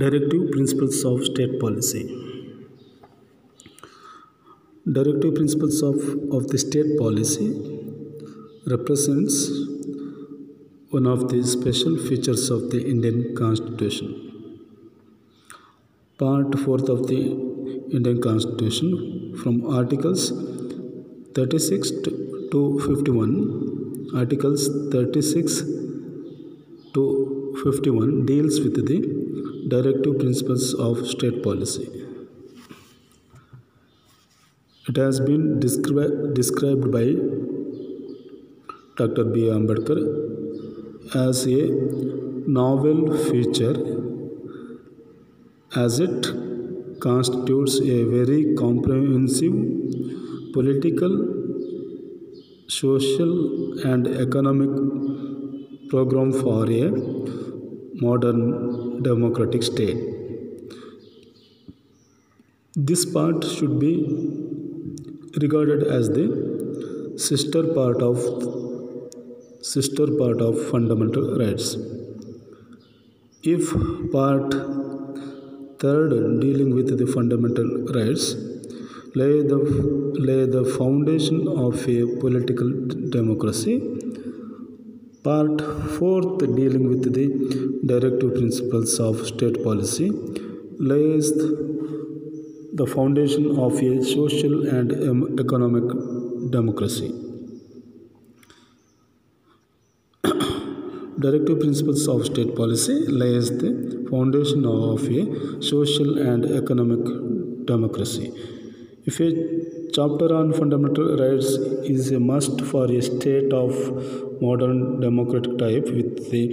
Directive Principles of State Policy Directive Principles of, of the State Policy represents one of the special features of the Indian Constitution. Part 4th of the Indian Constitution from Articles 36 to 51, Articles 36 to 51 deals with the directive principles of state policy. It has been descri- described by Dr. B. Ambedkar as a novel feature as it constitutes a very comprehensive political, social, and economic program for a modern democratic state. This part should be regarded as the sister part of sister part of fundamental rights. If part third dealing with the fundamental rights lay the lay the foundation of a political democracy Part 4th, dealing with the directive principles of state policy, lays the foundation of a social and economic democracy. directive principles of state policy lays the foundation of a social and economic democracy. If a chapter on fundamental rights is a must for a state of modern democratic type with the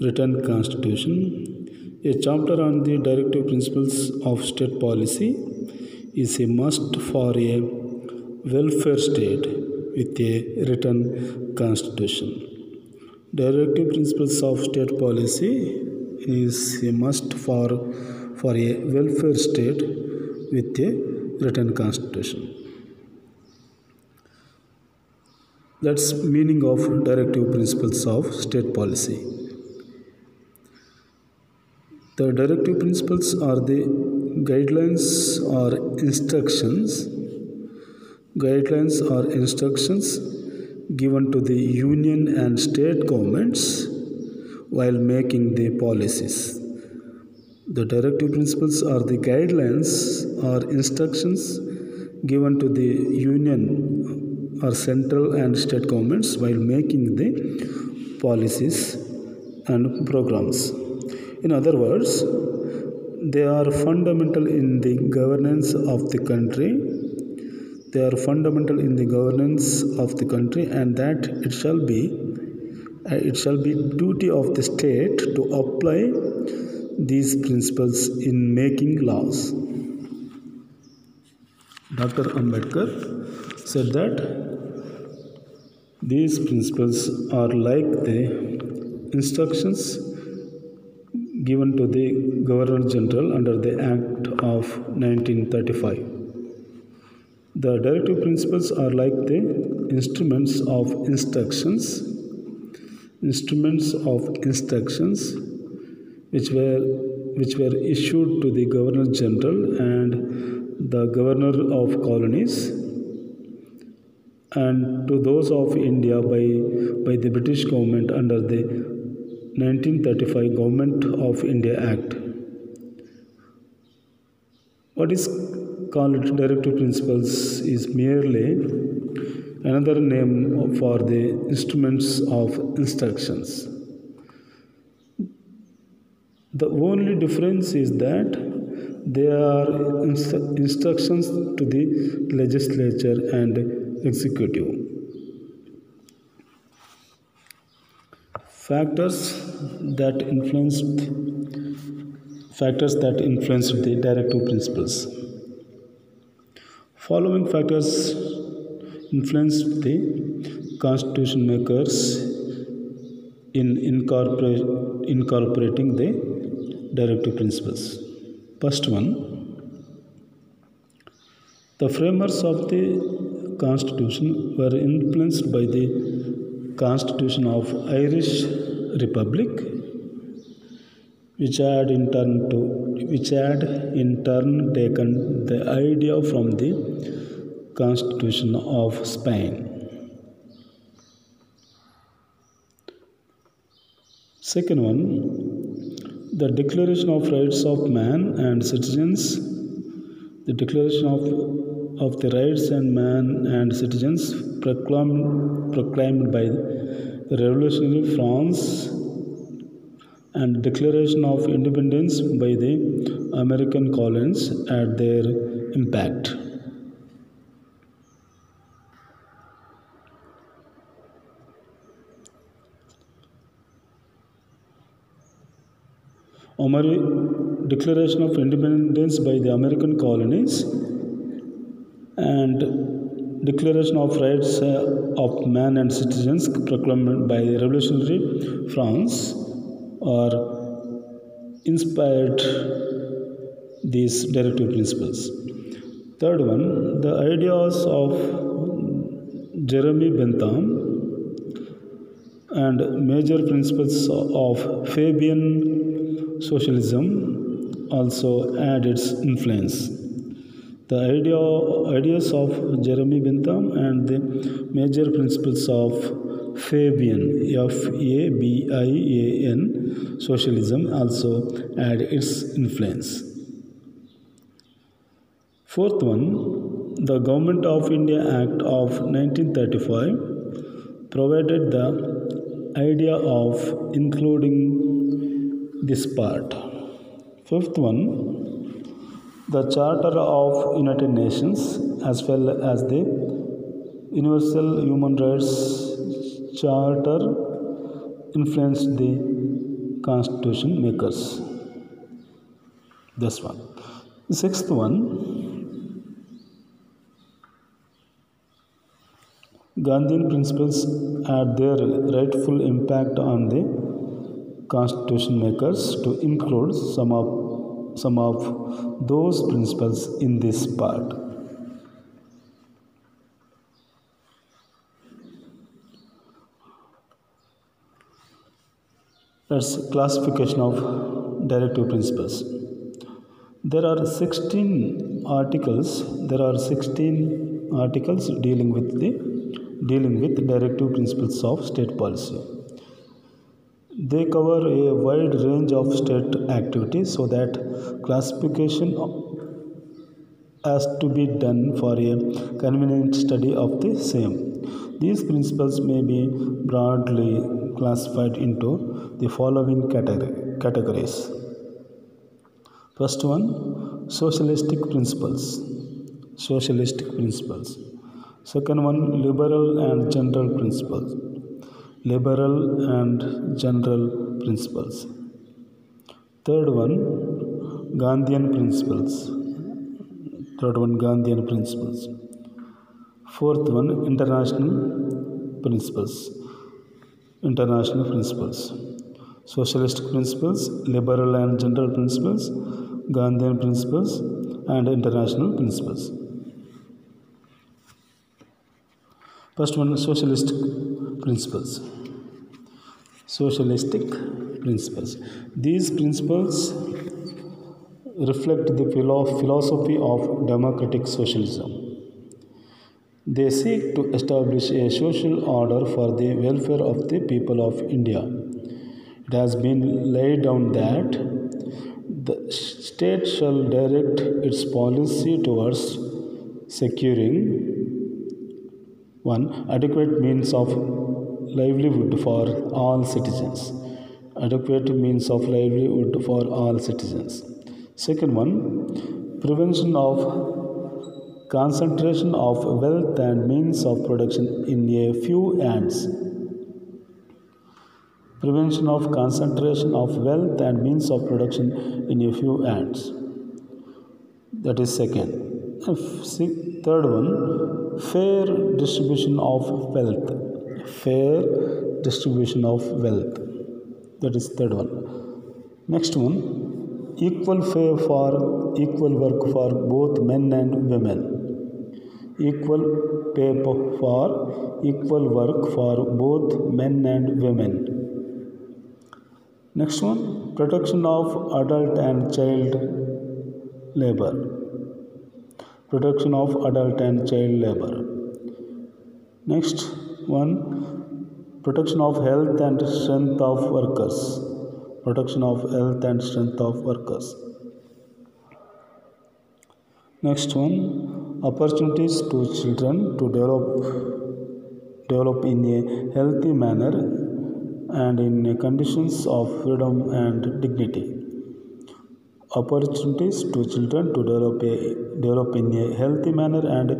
written constitution. A chapter on the directive principles of state policy is a must for a welfare state with a written constitution. Directive principles of state policy is a must for, for a welfare state with a written constitution. That's meaning of directive principles of state policy. The directive principles are the guidelines or instructions guidelines or instructions given to the union and state governments while making the policies. The directive principles are the guidelines or instructions given to the union or central and state governments while making the policies and programs. In other words, they are fundamental in the governance of the country. They are fundamental in the governance of the country, and that it shall be uh, it shall be duty of the state to apply these principles in making laws. Dr. Ambedkar said that these principles are like the instructions given to the Governor General under the Act of 1935. The directive principles are like the instruments of instructions, instruments of instructions which were which were issued to the Governor General and the Governor of Colonies and to those of India by, by the British government under the 1935 Government of India Act. What is called directive principles is merely another name for the instruments of instructions. The only difference is that they are inst- instructions to the legislature and executive. Factors that influenced factors that influenced the directive principles. Following factors influenced the constitution makers in incorporate, incorporating the directive principles. First one, the framers of the constitution were influenced by the constitution of Irish Republic which had in turn to which had in turn taken the idea from the constitution of Spain. Second one, the Declaration of Rights of Man and Citizens. The Declaration of, of the Rights and Man and Citizens proclaimed, proclaimed by the revolutionary France and Declaration of Independence by the American colonies had their impact. Omari Declaration of Independence by the American colonies and Declaration of Rights uh, of Man and Citizens proclaimed by Revolutionary France are inspired these directive principles. Third one, the ideas of Jeremy Bentham and major principles of Fabian socialism also had its influence. The idea, ideas of Jeremy Bentham and the major principles of Fabian F A B I A N socialism also had its influence. Fourth one, the Government of India Act of 1935 provided the idea of including this part. Fifth one, the Charter of United Nations as well as the Universal Human Rights Charter influenced the constitution makers. This one. Sixth one, Gandhian principles had their rightful impact on the constitution makers to include some of, some of those principles in this part. That's classification of directive principles. There are 16 articles. There are 16 articles dealing with the dealing with directive principles of state policy. They cover a wide range of state activities so that classification has to be done for a convenient study of the same. These principles may be broadly classified into the following categories. First one, socialistic principles. Socialistic principles. Second one, liberal and general principles. Liberal and general principles. Third one, Gandhian principles. Third one, Gandhian principles. Fourth one, international principles. International principles. Socialist principles, liberal and general principles, Gandhian principles, and international principles. First one socialistic principles. Socialistic principles. These principles reflect the philosophy of democratic socialism. They seek to establish a social order for the welfare of the people of India. It has been laid down that the state shall direct its policy towards securing one adequate means of livelihood for all citizens. Adequate means of livelihood for all citizens. Second one, prevention of concentration of wealth and means of production in a few hands. Prevention of concentration of wealth and means of production in a few hands. That is second. Third one, fair distribution of wealth. Fair distribution of wealth. That is third one. Next one, equal pay for equal work for both men and women. Equal pay for equal work for both men and women. Next one protection of adult and child labor. Protection of adult and child labor. Next one protection of health and strength of workers. Protection of health and strength of workers. Next one opportunities to children to develop develop in a healthy manner and in conditions of freedom and dignity. Opportunities to children to develop, a, develop in a healthy manner and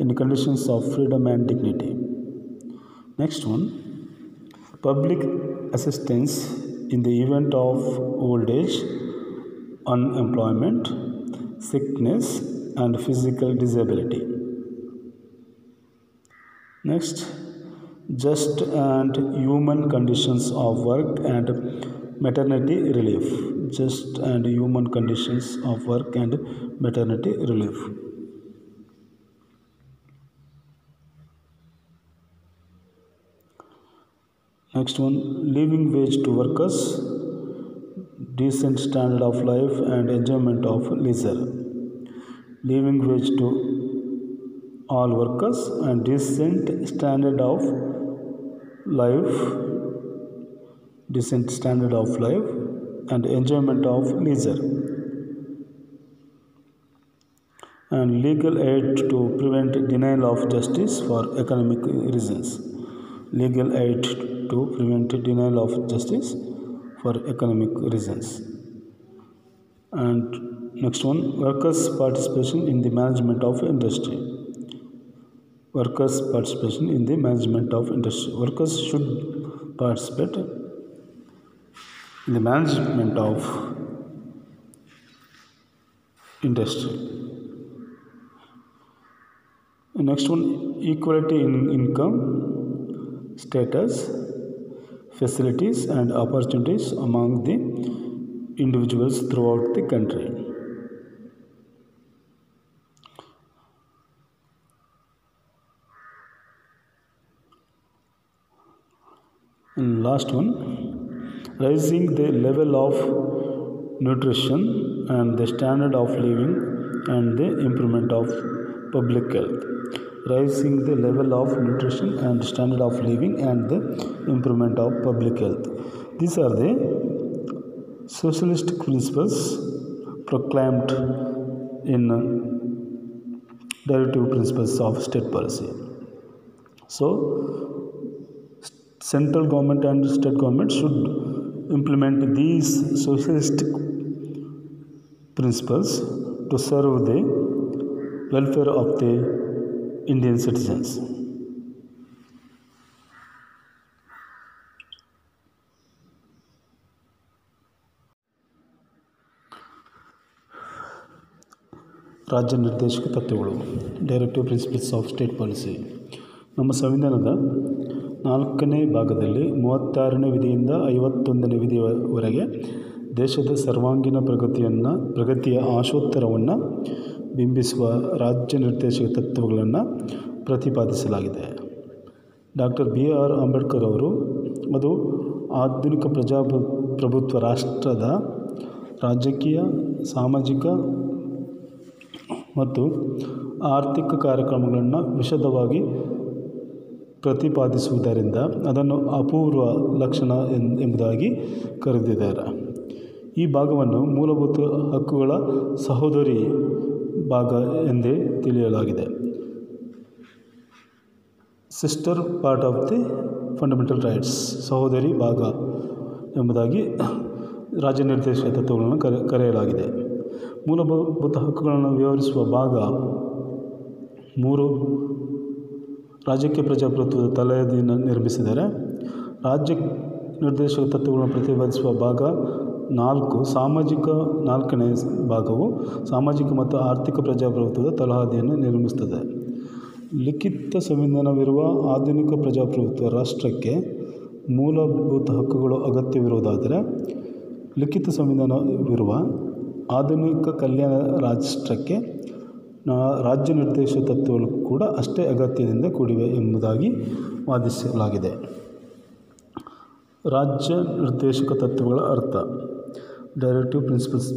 in conditions of freedom and dignity. Next one public assistance in the event of old age, unemployment, sickness, and physical disability. Next, just and human conditions of work and maternity relief. Just and human conditions of work and maternity relief. Next one living wage to workers, decent standard of life and enjoyment of leisure. Living wage to all workers and decent standard of life decent standard of life and enjoyment of leisure and legal aid to prevent denial of justice for economic reasons legal aid to prevent denial of justice for economic reasons. And next one workers participation in the management of industry. Workers participation in the management of industry. Workers should participate in the management of industry. Next one equality in income status facilities and opportunities among the individuals throughout the country And last one raising the level of nutrition and the standard of living and the improvement of public health. Rising the level of nutrition and standard of living and the improvement of public health. These are the socialist principles proclaimed in directive principles of state policy. So, central government and state government should implement these socialist principles to serve the welfare of the Indian citizens. ರಾಜ್ಯ ನಿರ್ದೇಶಕ ತತ್ವಗಳು directive principles of state policy ನಮ್ಮ ಸಂವಿಧಾನದ ನಾಲ್ಕನೇ ಭಾಗದಲ್ಲಿ ಮೂವತ್ತಾರನೇ ವಿಧಿಯಿಂದ ಐವತ್ತೊಂದನೇ ವಿಧಿಯವರೆಗೆ ದೇಶದ ಸರ್ವಾಂಗೀಣ ಪ್ರಗತಿಯನ್ನು, ಪ್ರಗತಿಯ ಆಶೋತ್ತರವನ್ನು ಬಿಂಬಿಸುವ ರಾಜ್ಯ ನಿರ್ದೇಶಕ ತತ್ವಗಳನ್ನು ಪ್ರತಿಪಾದಿಸಲಾಗಿದೆ. ಡಾಕ್ಟರ್ ಬಿ ಆರ್ ಅಂಬೇಡ್ಕರ್ ಅವರು, ಅದು ಆಧುನಿಕ ಪ್ರಜಾಪ್ರಭುತ್ವ ರಾಷ್ಟ್ರದ ರಾಜಕೀಯ, ಸಾಮಾಜಿಕ ಮತ್ತು ಆರ್ಥಿಕ ಕಾರ್ಯಕ್ರಮಗಳನ್ನು ವಿಶದವಾಗಿ ಪ್ರತಿಪಾದಿಸುವುದರಿಂದ ಅದನ್ನು ಅಪೂರ್ವ ಲಕ್ಷಣ ಎಂಬುದಾಗಿ ಕರೆದಿದ್ದಾರೆ. ಈ ಭಾಗವನ್ನು ಮೂಲಭೂತ ಹಕ್ಕುಗಳ ಸಹೋದರಿ ಭಾಗ ಎಂದೇ ತಿಳಿಯಲಾಗಿದೆ. Sister part of the fundamental rights ಸಹೋದರಿ ಭಾಗ ಎಂಬುದಾಗಿ ರಾಜ್ಯ ನಿರ್ದೇಶಕ ತತ್ವಗಳನ್ನು ಕರೆ, ಕರೆಯಲಾಗಿದೆ. ಮೂಲಭೂತ ಹಕ್ಕುಗಳನ್ನು ವಿವರಿಸುವ ಭಾಗ ಮೂರು. ರಾಜ್ಯಕ್ಕೆ ಪ್ರಜಾಪ್ರಭುತ್ವದ ತಲೆಯದಿಂದ ನಿರ್ಮಿಸಿದರೆ ರಾಜ್ಯ ನಿರ್ದೇಶಕ ತತ್ವಗಳನ್ನು ಪ್ರತಿಪಾದಿಸುವ ಭಾಗ ನಾಲ್ಕು ಸಾಮಾಜಿಕ ನಾಲ್ಕನೇ ಭಾಗವು ಸಾಮಾಜಿಕ ಮತ್ತು ಆರ್ಥಿಕ ಪ್ರಜಾಪ್ರಭುತ್ವದ ತಳಹದಿಯನ್ನು ನಿರ್ಮಿಸುತ್ತದೆ ಲಿಖಿತ ಸಂವಿಧಾನವಿರುವ ಆಧುನಿಕ ಪ್ರಜಾಪ್ರಭುತ್ವ ರಾಷ್ಟ್ರಕ್ಕೆ ಮೂಲಭೂತ ಹಕ್ಕುಗಳು ಅಗತ್ಯವಿರುವುದಾದರೆ, ಲಿಖಿತ ಸಂವಿಧಾನವಿರುವ ಆಧುನಿಕ ಕಲ್ಯಾಣ ರಾಷ್ಟ್ರಕ್ಕೆ ರಾಜ್ಯ ನಿರ್ದೇಶ ತತ್ವಗಳು ಕೂಡ ಅಷ್ಟೇ ಅಗತ್ಯದಿಂದ ಕೂಡಿವೆ ಎಂಬುದಾಗಿ ವಾದಿಸಲಾಗಿದೆ. ರಾಜ್ಯ ನಿರ್ದೇಶಕ ತತ್ವಗಳ ಅರ್ಥ. Directive principles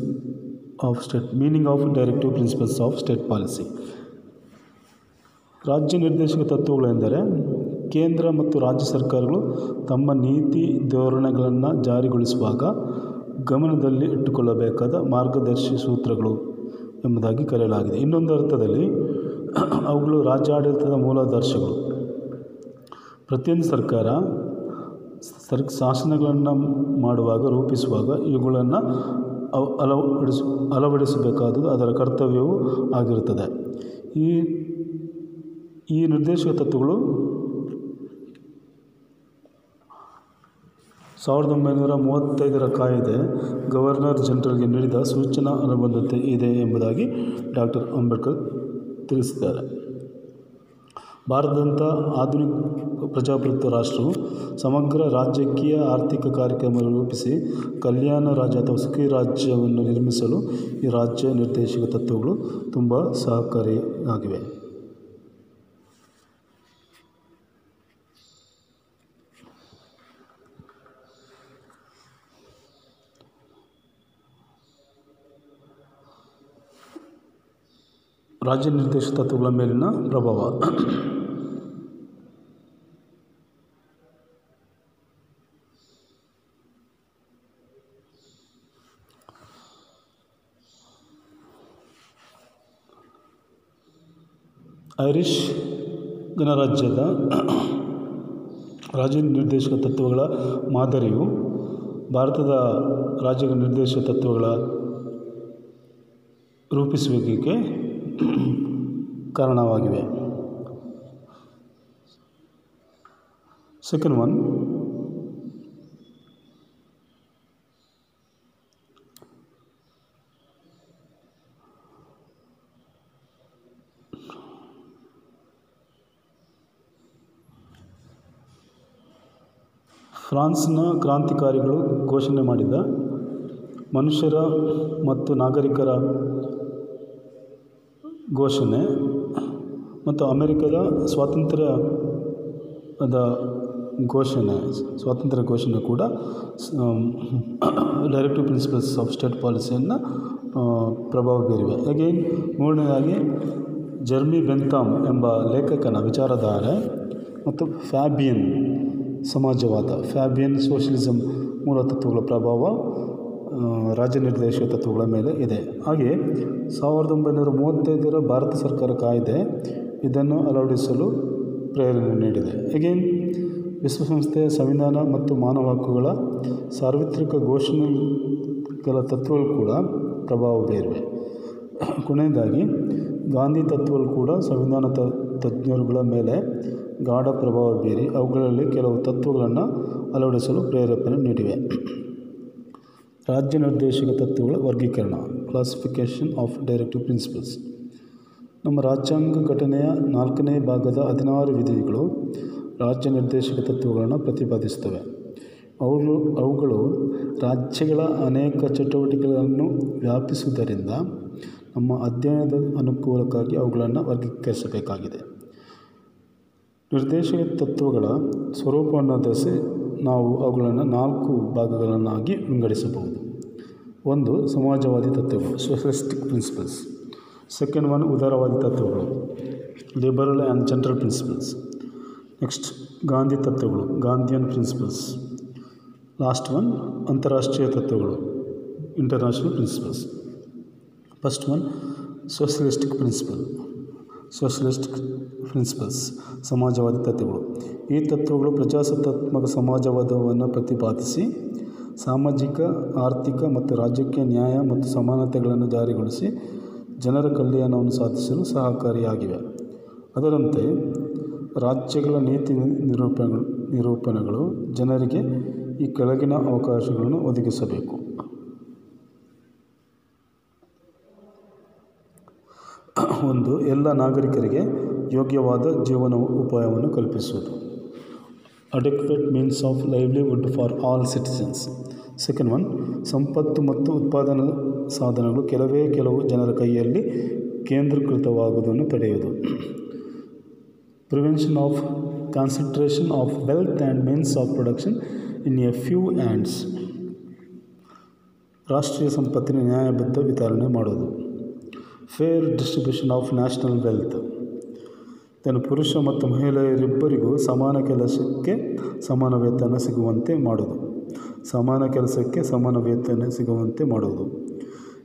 of state meaning of directive principles of state policy ರಾಜ್ಯ ನಿರ್ದೇಶಕ ತತ್ವಗಳೆಂದರೆ ಕೇಂದ್ರ ಮತ್ತು ರಾಜ್ಯ ಸರ್ಕಾರಗಳು ತಮ್ಮ ನೀತಿ ಧೋರಣೆಗಳನ್ನು ಜಾರಿಗೊಳಿಸುವಾಗ ಗಮನದಲ್ಲಿ ಇಟ್ಟುಕೊಳ್ಳಬೇಕಾದ ಮಾರ್ಗದರ್ಶಿ ಸೂತ್ರಗಳು ಎಂಬುದಾಗಿ ಕರೆಯಲಾಗಿದೆ. ಇನ್ನೊಂದು ಅರ್ಥದಲ್ಲಿ, ಅವುಗಳು ರಾಜ್ಯಾಡಳಿತದ ಮೂಲಾದರ್ಶಗಳು ಪ್ರತಿಯೊಂದು ಸರ್ಕಾರ ಸರ್ ಶಾಸನಗಳನ್ನು ಮಾಡುವಾಗ, ರೂಪಿಸುವಾಗ ಇವುಗಳನ್ನು ಅವ, ಅಳವಡಿಸ ಅದರ ಕರ್ತವ್ಯವೂ ಆಗಿರುತ್ತದೆ. ಈ ಈ ನಿರ್ದೇಶಕ ತತ್ವಗಳು ಸಾವಿರದ ಒಂಬೈನೂರ ಮೂವತ್ತೈದರ ಕಾಯ್ದೆ ಗವರ್ನರ್ ಜನರಲ್ಗೆ ನೀಡಿದ ಸೂಚನಾ ಅನುಬಂಧತೆ ಇದೆ ಎಂಬುದಾಗಿ ಡಾಕ್ಟರ್ ಅಂಬೇಡ್ಕರ್ ತಿಳಿಸಿದ್ದಾರೆ. ಭಾರತದಂಥ ಆಧುನಿಕ ಪ್ರಜಾಪ್ರಭುತ್ವ ರಾಷ್ಟ್ರವು ಸಮಗ್ರ ರಾಜಕೀಯ ಆರ್ಥಿಕ ಕಾರ್ಯಕ್ರಮವನ್ನು ರೂಪಿಸಿ ಕಲ್ಯಾಣ ರಾಜ್ಯ ಅಥವಾ ಸುಖಿ ರಾಜ್ಯವನ್ನು ನಿರ್ಮಿಸಲು ಈ ರಾಜ್ಯ ನಿರ್ದೇಶಕ ತತ್ವಗಳು ತುಂಬ ಸಹಕಾರಿಯಾಗಿವೆ. ರಾಜ್ಯ ನಿರ್ದೇಶಕ ತತ್ವಗಳ ಮೇಲಿನ ಪ್ರಭಾವ. ಐರಿಷ್ ಗಣರಾಜ್ಯದ ರಾಜ್ಯ ನಿರ್ದೇಶಕ ತತ್ವಗಳ ಮಾದರಿಯು ಭಾರತದ ರಾಜ್ಯ ನಿರ್ದೇಶಕ ತತ್ವಗಳ ರೂಪಿಸುವಿಕೆಗೆ ಕಾರಣವಾಗಿವೆ. ಸೆಕೆಂಡ್ ಒನ್ ಫ್ರಾನ್ಸ್ನ ಕ್ರಾಂತಿಕಾರಿಗಳು ಘೋಷಣೆ ಮಾಡಿದ ಮನುಷ್ಯರ ಮತ್ತು ನಾಗರಿಕರ ಘೋಷಣೆ ಮತ್ತು ಅಮೆರಿಕದ ಸ್ವಾತಂತ್ರ್ಯದ ಘೋಷಣೆ, ಸ್ವಾತಂತ್ರ್ಯ ಘೋಷಣೆ ಕೂಡ ಡೈರೆಕ್ಟಿವ್ ಪ್ರಿನ್ಸಿಪಲ್ಸ್ ಆಫ್ ಸ್ಟೇಟ್ ಪಾಲಿಸಿಯನ್ನು ಪ್ರಭಾವ ಬೀರಿವೆ ಹಾಗೆ ಮೂರನೇದಾಗಿ ಜರ್ಮಿ ಬೆಂತಾಮ್ ಎಂಬ ಲೇಖಕನ ವಿಚಾರಧಾರೆ ಮತ್ತು ಫ್ಯಾಬಿಯನ್ ಸಮಾಜವಾದ, ಫ್ಯಾಬಿಯನ್ ಸೋಷಲಿಸಮ್ ಮೂಲ ತತ್ವಗಳ ಪ್ರಭಾವ ರಾಜ್ಯ ನಿರ್ದೇಶಕ ತತ್ವಗಳ ಮೇಲೆ ಇದೆ. ಹಾಗೆ ಸಾವಿರದ ಒಂಬೈನೂರ ಮೂವತ್ತೈದರ ಭಾರತ ಸರ್ಕಾರ ಕಾಯ್ದೆ ಇದನ್ನು ಅಳವಡಿಸಲು ಪ್ರೇರಣೆ ನೀಡಿದೆ. ಅಗೇನ್ ವಿಶ್ವಸಂಸ್ಥೆಯ ಸಂವಿಧಾನ ಮತ್ತು ಮಾನವ ಹಕ್ಕುಗಳ ಸಾರ್ವತ್ರಿಕ ಘೋಷಣೆಗಳ ತತ್ವಗಳು ಕೂಡ ಪ್ರಭಾವ ಬೀರಿವೆ. ಕೊನೆಯದಾಗಿ, ಗಾಂಧಿ ತತ್ವಗಳು ಕೂಡ ಸಂವಿಧಾನ ತ, ತಜ್ಞರುಗಳ ಮೇಲೆ ಗಾಢ ಪ್ರಭಾವ ಬೀರಿ ಅವುಗಳಲ್ಲಿ ಕೆಲವು ತತ್ವಗಳನ್ನು ಅಳವಡಿಸಲು ಪ್ರೇರೇಪಣೆ ನೀಡಿವೆ. ರಾಜ್ಯ ನಿರ್ದೇಶಕ ತತ್ವಗಳ ವರ್ಗೀಕರಣ ಕ್ಲಾಸಿಫಿಕೇಷನ್ ಆಫ್ ಡೈರೆಕ್ಟಿವ್ ಪ್ರಿನ್ಸಿಪಲ್ಸ್ ನಮ್ಮ ರಾಜ್ಯಾಂಗ ಘಟನೆಯ ನಾಲ್ಕನೇ ಭಾಗದ ಹದಿನಾರು ವಿಧಿಗಳು ರಾಜ್ಯ ನಿರ್ದೇಶಕ ತತ್ವಗಳನ್ನು ಪ್ರತಿಪಾದಿಸುತ್ತವೆ. ಅವುಗಳು ಅವುಗಳು ರಾಜ್ಯಗಳ ಅನೇಕ ಚಟುವಟಿಕೆಗಳನ್ನು ವ್ಯಾಪಿಸುವುದರಿಂದ ನಮ್ಮ ಅಧ್ಯಯನದ ಅನುಕೂಲಕ್ಕಾಗಿ ಅವುಗಳನ್ನು ವರ್ಗೀಕರಿಸಬೇಕಾಗಿದೆ. ನಿರ್ದೇಶಕ ತತ್ವಗಳ ಸ್ವರೂಪವನ್ನು ದಸೆ ನಾವು ಅವುಗಳನ್ನು ನಾಲ್ಕು ಭಾಗಗಳನ್ನಾಗಿ ವಿಂಗಡಿಸಬಹುದು. ಒಂದು, ಸಮಾಜವಾದಿ ತತ್ವಗಳು ಸೋಷಲಿಸ್ಟಿಕ್ ಪ್ರಿನ್ಸಿಪಲ್ಸ್ ಸೆಕೆಂಡ್ ಒನ್ ಉದಾರವಾದಿ ತತ್ವಗಳು liberal and general principles next Gandhi ತತ್ವಗಳು ಗಾಂಧಿಯನ್ ಪ್ರಿನ್ಸಿಪಲ್ಸ್ ಲಾಸ್ಟ್ ಒನ್ ಅಂತಾರಾಷ್ಟ್ರೀಯ ತತ್ವಗಳು international principles first one socialistic principle socialistic principles ಸಮಾಜವಾದಿ ತತ್ವಗಳು. ಈ ತತ್ವಗಳು ಪ್ರಜಾಸತ್ತಾತ್ಮಕ ಸಮಾಜವಾದವನ್ನು ಪ್ರತಿಪಾದಿಸಿ ಸಾಮಾಜಿಕ, ಆರ್ಥಿಕ ಮತ್ತು ರಾಜಕೀಯ ನ್ಯಾಯ ಮತ್ತು ಸಮಾನತೆಗಳನ್ನು ಜಾರಿಗೊಳಿಸಿ ಜನರ ಕಲ್ಯಾಣವನ್ನು ಸಾಧಿಸಲು ಸಹಕಾರಿಯಾಗಿವೆ. ಅದರಂತೆ ರಾಜ್ಯಗಳ ನೀತಿ ನಿರೂಪಣೆಗಳು ನಿರೂಪಣೆಗಳು ಜನರಿಗೆ ಈ ಕೆಳಗಿನ ಅವಕಾಶಗಳನ್ನು ಒದಗಿಸಬೇಕು. ಒಂದು ಎಲ್ಲ ನಾಗರಿಕರಿಗೆ ಯೋಗ್ಯವಾದ ಜೀವನ ಉಪಾಯವನ್ನು ಕಲ್ಪಿಸುವುದು. Adequate means of livelihood for all citizens second one ಸಂಪತ್ತು ಮತ್ತು ಉತ್ಪಾದನಾ ಸಾಧನಗಳು ಕೆಲವೇ ಕೆಲವು ಜನರ ಕೈಯಲ್ಲಿ ಕೇಂದ್ರೀಕೃತವಾಗುವುದನ್ನು ತಡೆಯುವುದು. Prevention of concentration of wealth and means of production in a few hands ರಾಷ್ಟ್ರೀಯ ಸಂಪತ್ತಿನ ನ್ಯಾಯಬದ್ಧ ವಿತರಣೆ ಮಾಡೋದು fair distribution of national wealth then ಪುರುಷ ಮತ್ತು ಮಹಿಳೆಯರಿಬ್ಬರಿಗೂ ಸಮಾನ ಕೆಲಸಕ್ಕೆ ಸಮಾನ ವೇತನ ಸಿಗುವಂತೆ ಮಾಡೋದು. ಸಮಾನ ಕೆಲಸಕ್ಕೆ ಸಮಾನ ವೇತನ ಸಿಗುವಂತೆ ಮಾಡುವುದು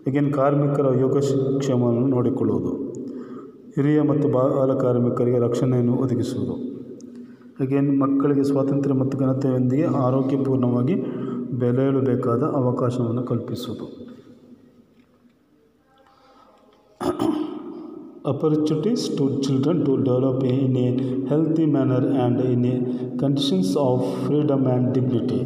ಈಗಿನ ಕಾರ್ಮಿಕರ ಯೋಗಕ್ಷೇಮವನ್ನು ನೋಡಿಕೊಳ್ಳುವುದು. ಹಿರಿಯ ಮತ್ತು ಬಾಲ ಕಾರ್ಮಿಕರಿಗೆ ರಕ್ಷಣೆಯನ್ನು ಒದಗಿಸುವುದು. ಈಗಿನ ಮಕ್ಕಳಿಗೆ ಸ್ವಾತಂತ್ರ್ಯ ಮತ್ತು ಘನತೆಯೊಂದಿಗೆ ಆರೋಗ್ಯಪೂರ್ಣವಾಗಿ ಬೆಳೆಯಲು ಬೇಕಾದ ಅವಕಾಶವನ್ನು ಕಲ್ಪಿಸುವುದು. Opportunities to children to develop in a healthy manner and in a conditions of freedom and dignity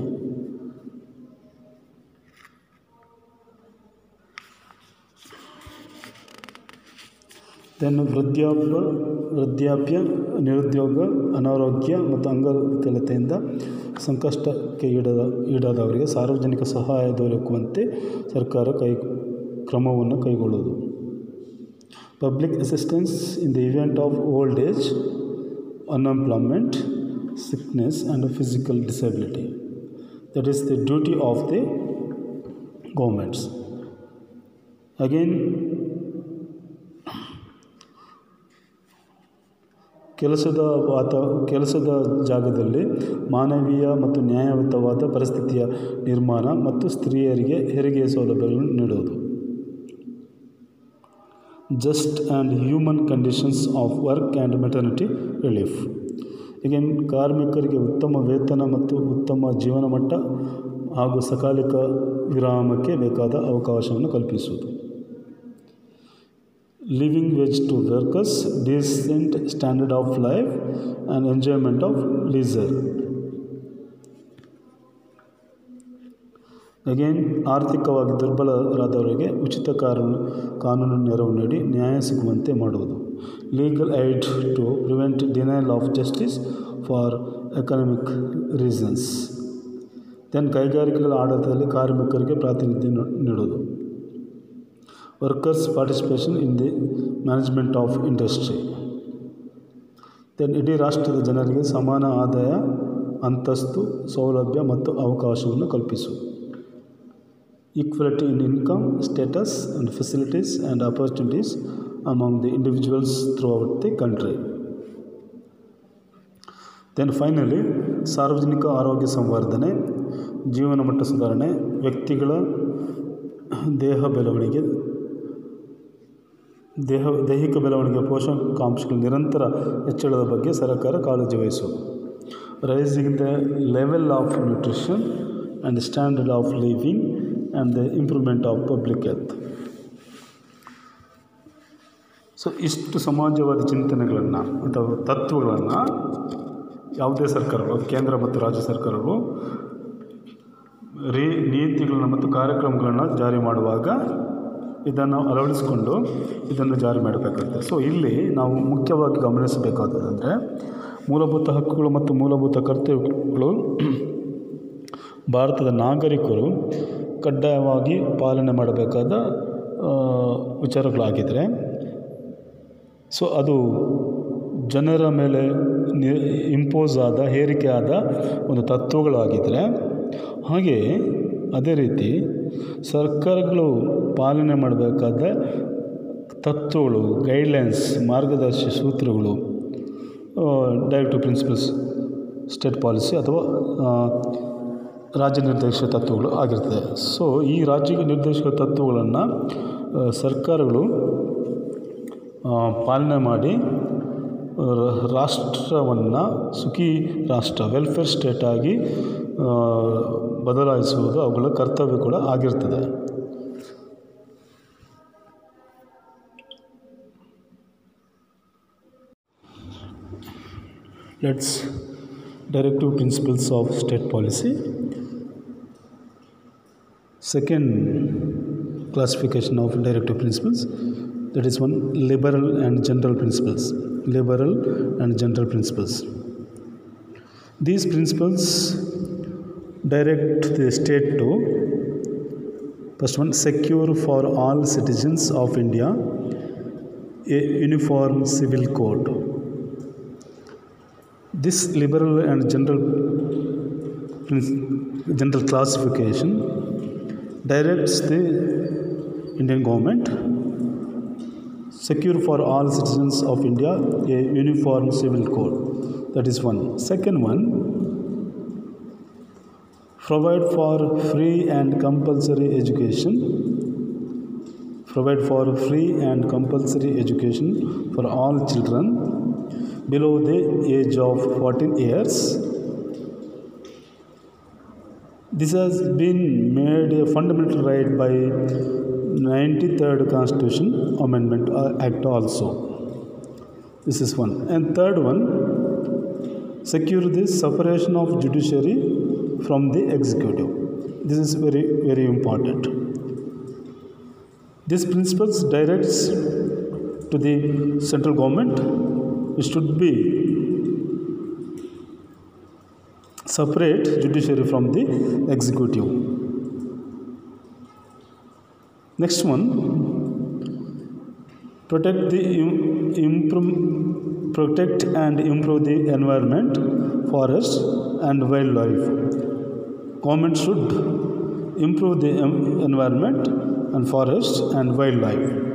then ವೃದ್ಧಾಪ್ಯ ವೃದ್ಧಾಪ್ಯ ನಿರುದ್ಯೋಗ ಅನಾರೋಗ್ಯ ಮತ್ತು ಅಂಗವಿಕಲತೆಯಿಂದ ಸಂಕಷ್ಟಕ್ಕೆ ಈಡಾದ ಈಡಾದವರಿಗೆ ಸಾರ್ವಜನಿಕ ಸಹಾಯ ದೊರಕುವಂತೆ ಸರ್ಕಾರ ಕೈ ಕ್ರಮವನ್ನು ಕೈಗೊಳ್ಳುವುದು public assistance in the event of old age, unemployment, sickness, and a physical disability. That is the duty of the governments. Again, ಕೆಲಸದ ವಾತ ಕೆಲಸದ ಜಾಗದಲ್ಲಿ ಮಾನವೀಯ ಮತ್ತು ನ್ಯಾಯಯುತವಾದ ಪರಿಸ್ಥಿತಿಯ ನಿರ್ಮಾಣ ಮತ್ತು ಸ್ತ್ರೀಯರಿಗೆ ಹೆರಿಗೆ ಸೌಲಭ್ಯಗಳನ್ನು ನೀಡೋದು just and human conditions of work and maternity relief. ಈಗೇನು ಕಾರ್ಮಿಕರಿಗೆ ಉತ್ತಮ ವೇತನ ಮತ್ತು ಉತ್ತಮ ಜೀವನ ಮಟ್ಟ ಹಾಗೂ ಸಕಾಲಿಕ ವಿರಾಮಕ್ಕೆ ಬೇಕಾದ ಅವಕಾಶವನ್ನು ಕಲ್ಪಿಸುವುದು. Living wage to workers decent standard of life and enjoyment of leisure again ಆರ್ಥಿಕವಾಗಿ ದುರ್ಬಲರಾದವರಿಗೆ ಉಚಿತ ಕಾರಣ ಕಾನೂನು ನೆರವು ನೀಡಿ ನ್ಯಾಯ ಸಿಗುವಂತೆ ಮಾಡುವುದು. Legal aid to prevent denial of justice for economic reasons then ಕೈಗಾರಿಕೆಗಳ ಆಡಳಿತದಲ್ಲಿ ಕಾರ್ಮಿಕರಿಗೆ ಪ್ರಾತಿನಿಧ್ಯ ನೀಡುವುದು. Workers participation in the management of industry then ಇಡೀ ರಾಷ್ಟ್ರದ ಜನರಿಗೆ ಸಮಾನ ಆದಾಯ, ಅಂತಸ್ತು, ಸೌಲಭ್ಯ ಮತ್ತು ಅವಕಾಶವನ್ನು ಕಲ್ಪಿಸುವುದು equality in income, status, and facilities and opportunities among the individuals throughout the country. Then finally ಸಾರ್ವಜನಿಕ ಆರೋಗ್ಯ ಸಂವರ್ಧನೆ ಜೀವನ ಮಟ್ಟ ಸುಧಾರಣೆ ವ್ಯಕ್ತಿಗಳ ದೇಹ ಬೆಳವಣಿಗೆ ದೇಹ ದೈಹಿಕ ಬೆಳವಣಿಗೆ ಪೋಷಕಾಂಶಗಳ ನಿರಂತರ ಹೆಚ್ಚಳದ ಬಗ್ಗೆ ಸರ್ಕಾರ ಕಾಳಜಿ ವಹಿಸು raising the level of nutrition and standard of living and the improvement of public health. So ಇಷ್ಟು ಸಮಾಜವಾದಿ ಚಿಂತನೆಗಳನ್ನು ಅಥವಾ ತತ್ವಗಳನ್ನು ಯಾವುದೇ ಸರ್ಕಾರಗಳು, ಕೇಂದ್ರ ಮತ್ತು ರಾಜ್ಯ ಸರ್ಕಾರಗಳು ರೀ, ನೀತಿಗಳನ್ನು ಮತ್ತು ಕಾರ್ಯಕ್ರಮಗಳನ್ನು ಜಾರಿ ಮಾಡುವಾಗ ಇದನ್ನು ಅಳವಡಿಸಿಕೊಂಡು ಇದನ್ನು ಜಾರಿ ಮಾಡಬೇಕಾಗುತ್ತೆ. ಸೊ ಇಲ್ಲಿ ನಾವು ಮುಖ್ಯವಾಗಿ ಗಮನಿಸಬೇಕಾದದಂದರೆ ಮೂಲಭೂತ ಹಕ್ಕುಗಳು ಮತ್ತು ಮೂಲಭೂತ ಕರ್ತವ್ಯಗಳು, ಭಾರತದ ನಾಗರಿಕರು ಕಡ್ಡಾಯವಾಗಿ ಪಾಲನೆ ಮಾಡಬೇಕಾದ ವಿಚಾರಗಳಾಗಿದ್ದರೆ ಸೊ ಅದು ಜನರ ಮೇಲೆ ಇಂಪೋಸ್ ಆದ, ಹೇರಿಕೆ ಆದ ಒಂದು ತತ್ವಗಳಾಗಿದ್ದರೆ ಹಾಗೆ ಅದೇ ರೀತಿ ಸರ್ಕಾರಗಳು ಪಾಲನೆ ಮಾಡಬೇಕಾದ ತತ್ವಗಳು ಗೈಡ್ಲೈನ್ಸ್ ಮಾರ್ಗದರ್ಶಿ ಸೂತ್ರಗಳು ಡೈರೆಕ್ಟಿವ್ ಪ್ರಿನ್ಸಿಪಲ್ಸ್ ಸ್ಟೇಟ್ ಪಾಲಿಸಿ ಅಥವಾ ರಾಜ್ಯ ನಿರ್ದೇಶಕ ತತ್ವಗಳು ಆಗಿರ್ತದೆ. ಸೊ ಈ ರಾಜ್ಯ ನಿರ್ದೇಶಕ ತತ್ವಗಳನ್ನು ಸರ್ಕಾರಗಳು ಪಾಲನೆ ಮಾಡಿ ರಾಷ್ಟ್ರವನ್ನು ಸುಖಿ ರಾಷ್ಟ್ರ ವೆಲ್ಫೇರ್ ಸ್ಟೇಟಾಗಿ ಬದಲಾಯಿಸುವುದು ಅವುಗಳ ಕರ್ತವ್ಯ ಕೂಡ ಆಗಿರ್ತದೆ. Let's directive principles of state policy. Second classification of directive principles that is one liberal and general principles liberal and general principles. These principles direct the state to first one secure for all citizens of india a uniform civil code. This liberal and general general classification directs the Indian government secure for all citizens of India a uniform civil code. That is one. Second one, provide for free and compulsory education. Provide for free and compulsory education for all children below the age of 14 years. This has been made a fundamental right by 93rd Constitution Amendment uh, Act also. This is one. And third one, secure the separation of judiciary from the executive. This is very, very important. These principles directs to the central government it should be separate judiciary from the executive. Next one, protect the improve, protect and improve the environment, forest and wildlife. Government should improve the environment and forest and wildlife.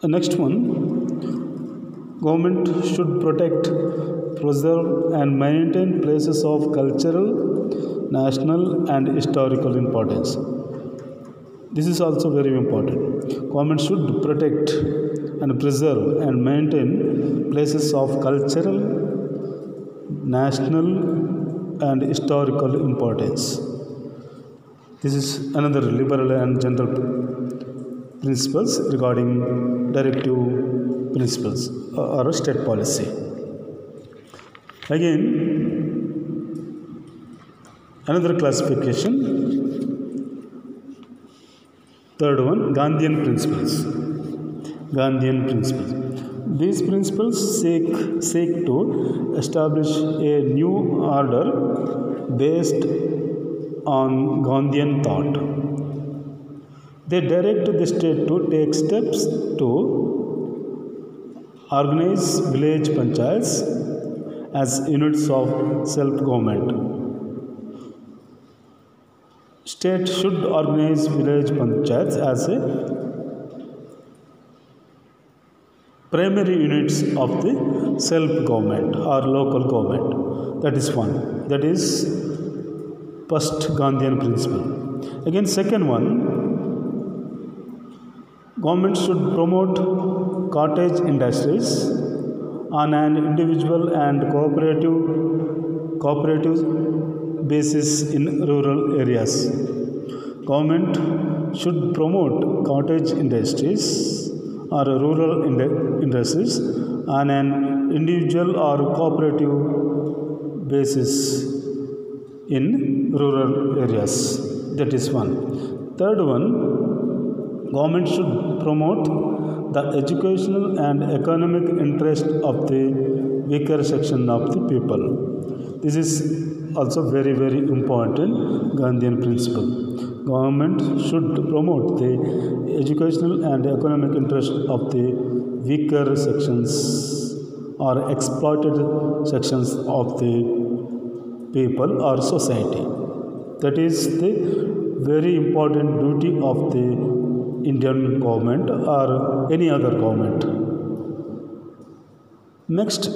The next one, government should protect, preserve and maintain places of cultural, national and historical importance. This is also very important. Government should protect and preserve and maintain places of cultural, national and historical importance. This is another liberal and general principles regarding directive principles or state policy. Again, another classification. Third one, Gandhian principles. Gandhian principles. These principles seek, seek to establish a new order based on Gandhian thought. They direct the state to take steps to organize village panchayats as units of self government. State should organize village panchayats as a primary units of the self government or local government. That is one. That is first Gandhian principle. Again, second one, government should promote cottage industries on an individual and cooperative cooperative basis in rural areas. Government should promote cottage industries or rural ind- industries on an individual or cooperative basis in rural areas. That is one. Third one, government should promote the educational and economic interest of the weaker section of the people. This is also very very important Gandhian principle. Government should promote the educational and economic interest of the weaker sections or exploited sections of the people or society. That is the very important duty of the Indian government or any other government. Next,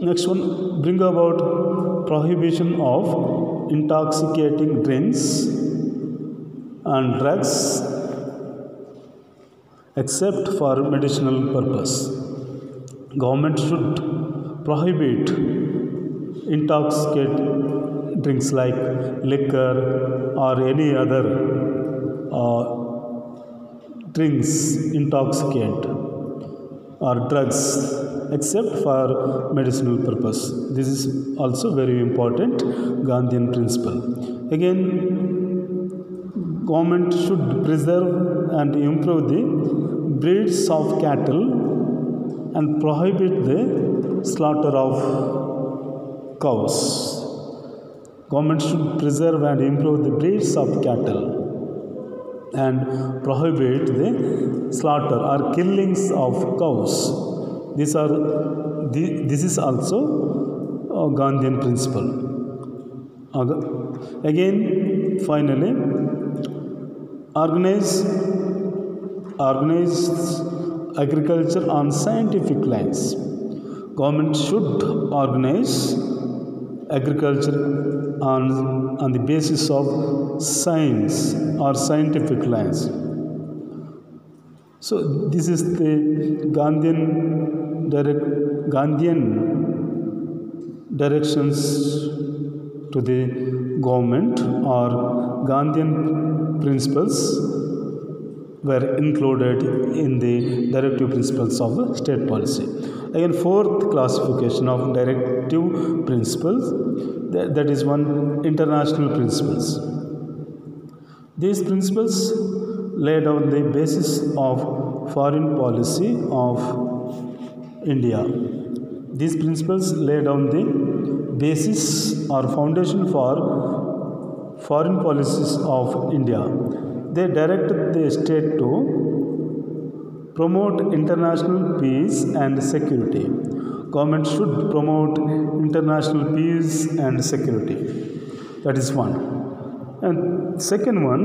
next one bring about prohibition of intoxicating drinks and drugs except for medicinal purpose. Government should prohibit intoxicate drinks like liquor or any other uh, drinks intoxicant or drugs except for medicinal purpose. This is also very important gandhian principle. Again government should preserve and improve the breeds of cattle and prohibit the slaughter of cows. Government should preserve and improve the breeds of cattle and prohibit the slaughter or killings of cows. These are this is also a Gandhian principle. Again, finally, organize organize agriculture on scientific lines. Government should organize agriculture on, on the basis of science or scientific lines. So this is the Gandhian direct Gandhian directions to the government or Gandhian principles were included in the directive principles of state policy. Again, fourth classification of directive principles that, that is one international principles. These principles lay down the basis of foreign policy of India. These principles lay down the basis or foundation for foreign policies of India. They direct the state to promote international peace and security. Government should promote international peace and security. That is one. And second one,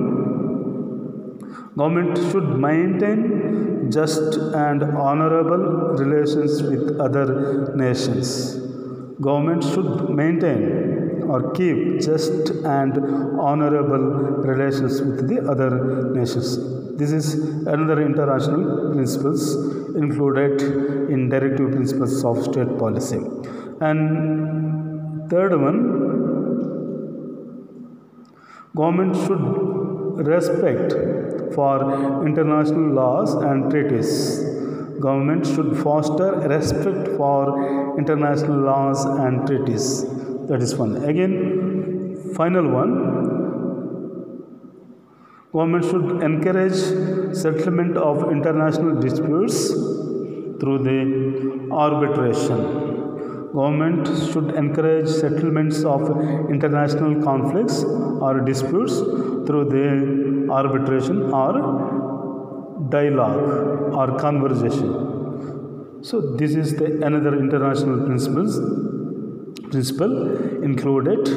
government should maintain just and honorable relations with other nations. Government should maintain or keep just and honorable relations with the other nations. This is another international principles included in directive principles of state policy. And third one, government should respect for international laws and treaties. Government should foster respect for international laws and treaties. That is one. Again, final one. Government should encourage settlement of international disputes through the arbitration. Government should encourage settlements of international conflicts or disputes through the arbitration or dialogue or conversation. So this is the another international principles principle included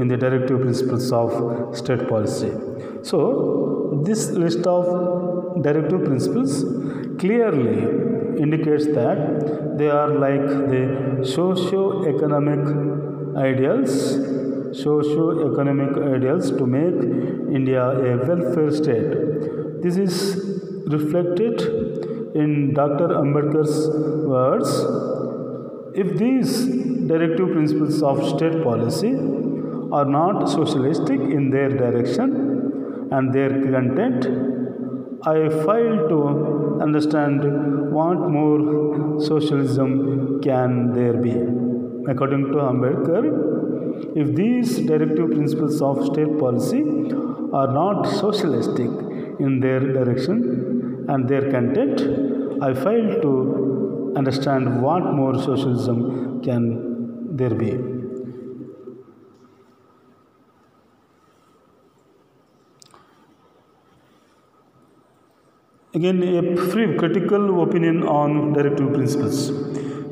in the directive principles of state policy. So this list of directive principles clearly indicates that they are like the socio-economic ideals socio-economic ideals to make India a welfare state. This is reflected in Dr. Ambedkar's words. If these directive principles of state policy are not socialistic in their direction and their content, I fail to understand what more socialism can there be. According to Ambedkar, if these directive principles of state policy are not socialistic in their direction and their content, I fail to understand what more socialism can there be. Again, a free critical opinion on directive principles.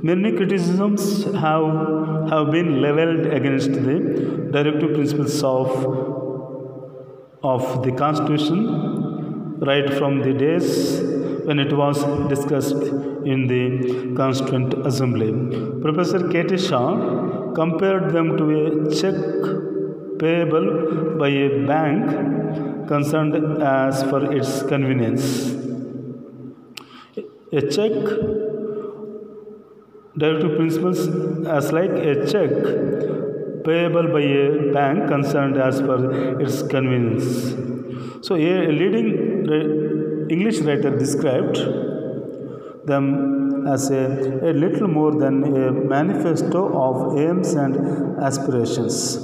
Many criticisms have, have been leveled against the directive principles of, of the Constitution right from the days when it was discussed in the Constituent Assembly. Professor K.T. Shah compared them to a check payable by a bank concerned as for its convenience. A check directive principles as like a check payable by a bank concerned as per its convenience. So, a leading English writer described them as a, a little more than a manifesto of aims and aspirations.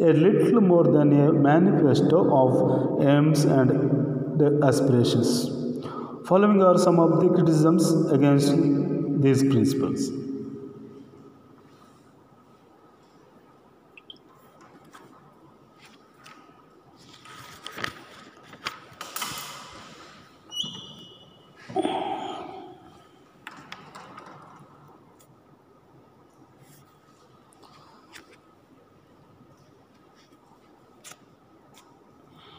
A little more than a manifesto of aims and aspirations. Following are some of the criticisms against these principles.